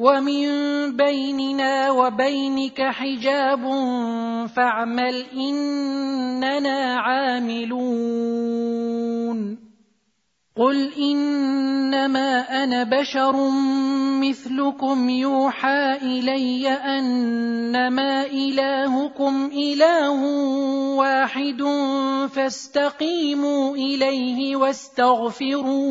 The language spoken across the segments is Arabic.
ومن بيننا وبينك حجاب فاعمل إننا عاملون. قل إنما أنا بشر مثلكم يوحى إلي أنما إلهكم إله واحد فاستقيموا إليه واستغفروه.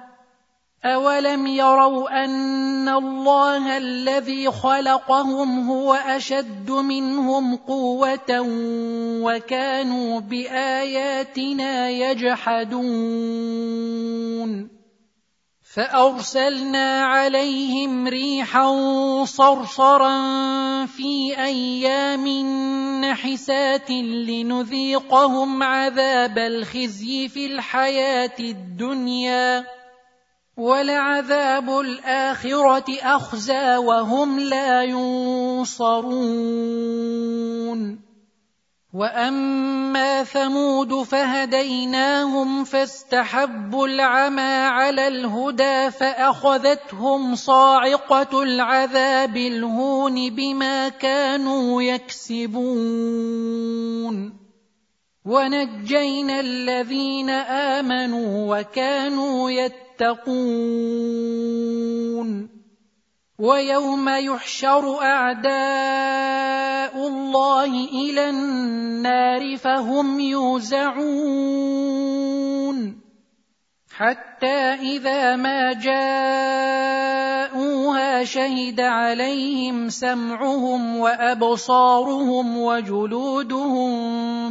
اولم يروا ان الله الذي خلقهم هو اشد منهم قوه وكانوا باياتنا يجحدون فارسلنا عليهم ريحا صرصرا في أيام نحسات لنذيقهم عذاب الخزي في الحياة الدنيا ولعذاب الآخرة أخزى وهم لا ينصرون. وأما ثمود فهديناهم فاستحبوا العمى على الهدى فأخذتهم صاعقة العذاب الهون بما كانوا يكسبون. ونجينا الذين آمنوا وكانوا يتقون ويوم يحشر أعداء الله إلى النار فهم يوزعون حتى إذا ما جاءوها شهد عليهم سمعهم وأبصارهم وجلودهم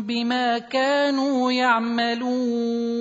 بما كانوا يعملون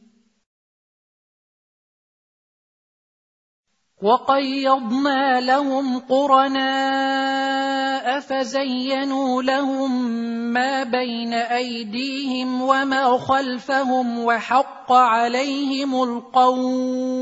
وقيضنا لهم قرناء فزينوا لهم ما بين أيديهم وما خلفهم وحق عليهم القول.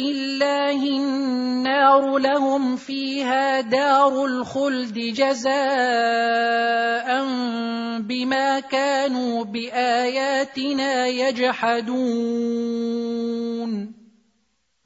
الله النار لهم فيها دار الخلد جزاء بما كانوا باياتنا يجحدون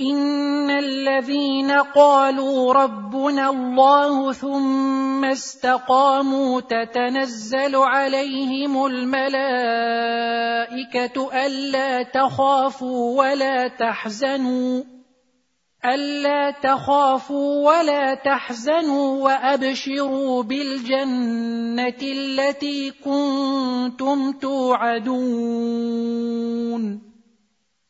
ان الذين قالوا ربنا الله ثم استقاموا تتنزل عليهم الملائكه الا تخافوا ولا تحزنوا ألا تخافوا ولا تحزنوا وأبشروا بالجنة التي كنتم توعدون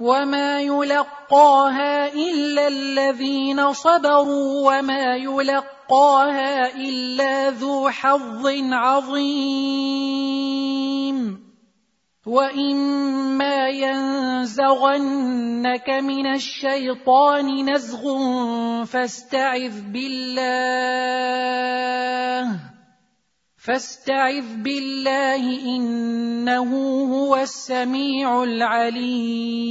وما يلقاها الا الذين صبروا وما يلقاها الا ذو حظ عظيم واما ينزغنك من الشيطان نزغ فاستعذ بالله فاستعذ بالله إنه هو السميع العليم.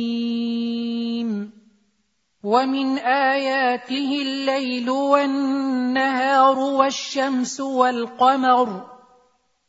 ومن آياته الليل والنهار والشمس والقمر.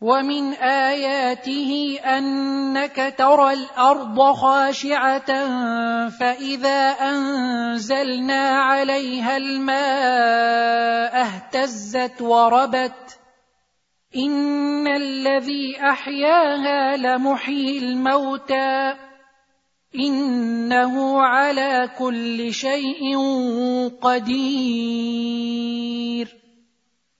ومن آياته أنك ترى الأرض خاشعة فإذا أنزلنا عليها الماء اهتزت وربت إن الذي أحياها لمحيي الموتى إنه على كل شيء قدير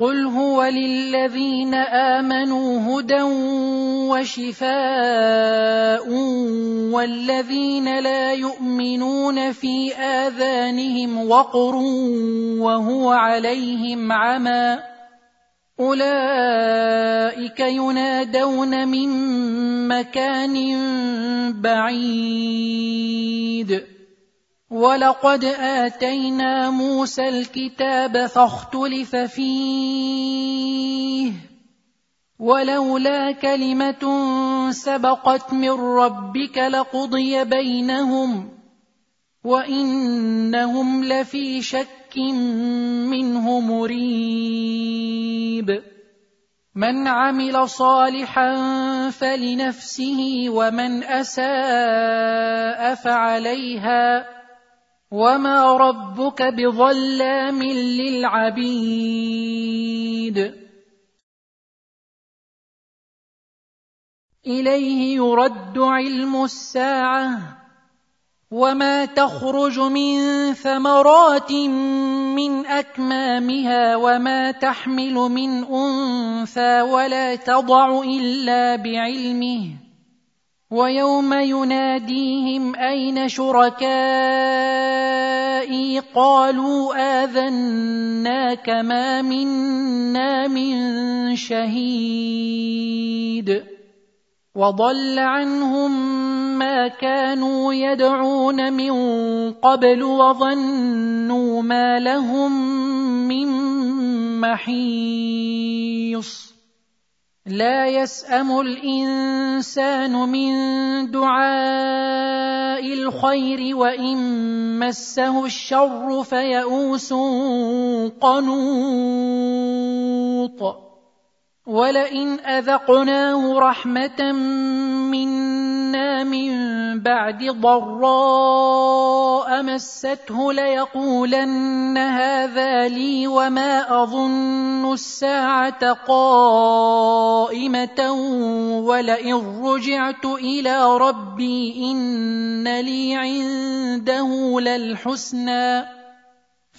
قل هو للذين امنوا هدى وشفاء والذين لا يؤمنون في اذانهم وقر وهو عليهم عمى اولئك ينادون من مكان بعيد ولقد اتينا موسى الكتاب فاختلف فيه ولولا كلمه سبقت من ربك لقضي بينهم وانهم لفي شك منه مريب من عمل صالحا فلنفسه ومن اساء فعليها وما ربك بظلام للعبيد. اليه يرد علم الساعة. وما تخرج من ثمرات من اكمامها وما تحمل من انثى ولا تضع الا بعلمه. ويوم يناديهم اين شركائي قالوا اذناك ما منا من شهيد وضل عنهم ما كانوا يدعون من قبل وظنوا ما لهم من محيص لا يسأم الإنسان من دعاء الخير وإن مسه الشر فيئوس قنوط. ولئن اذقناه رحمه منا من بعد ضراء مسته ليقولن هذا لي وما اظن الساعة قائمه ولئن رجعت إلى ربي ان لي عنده للحسنى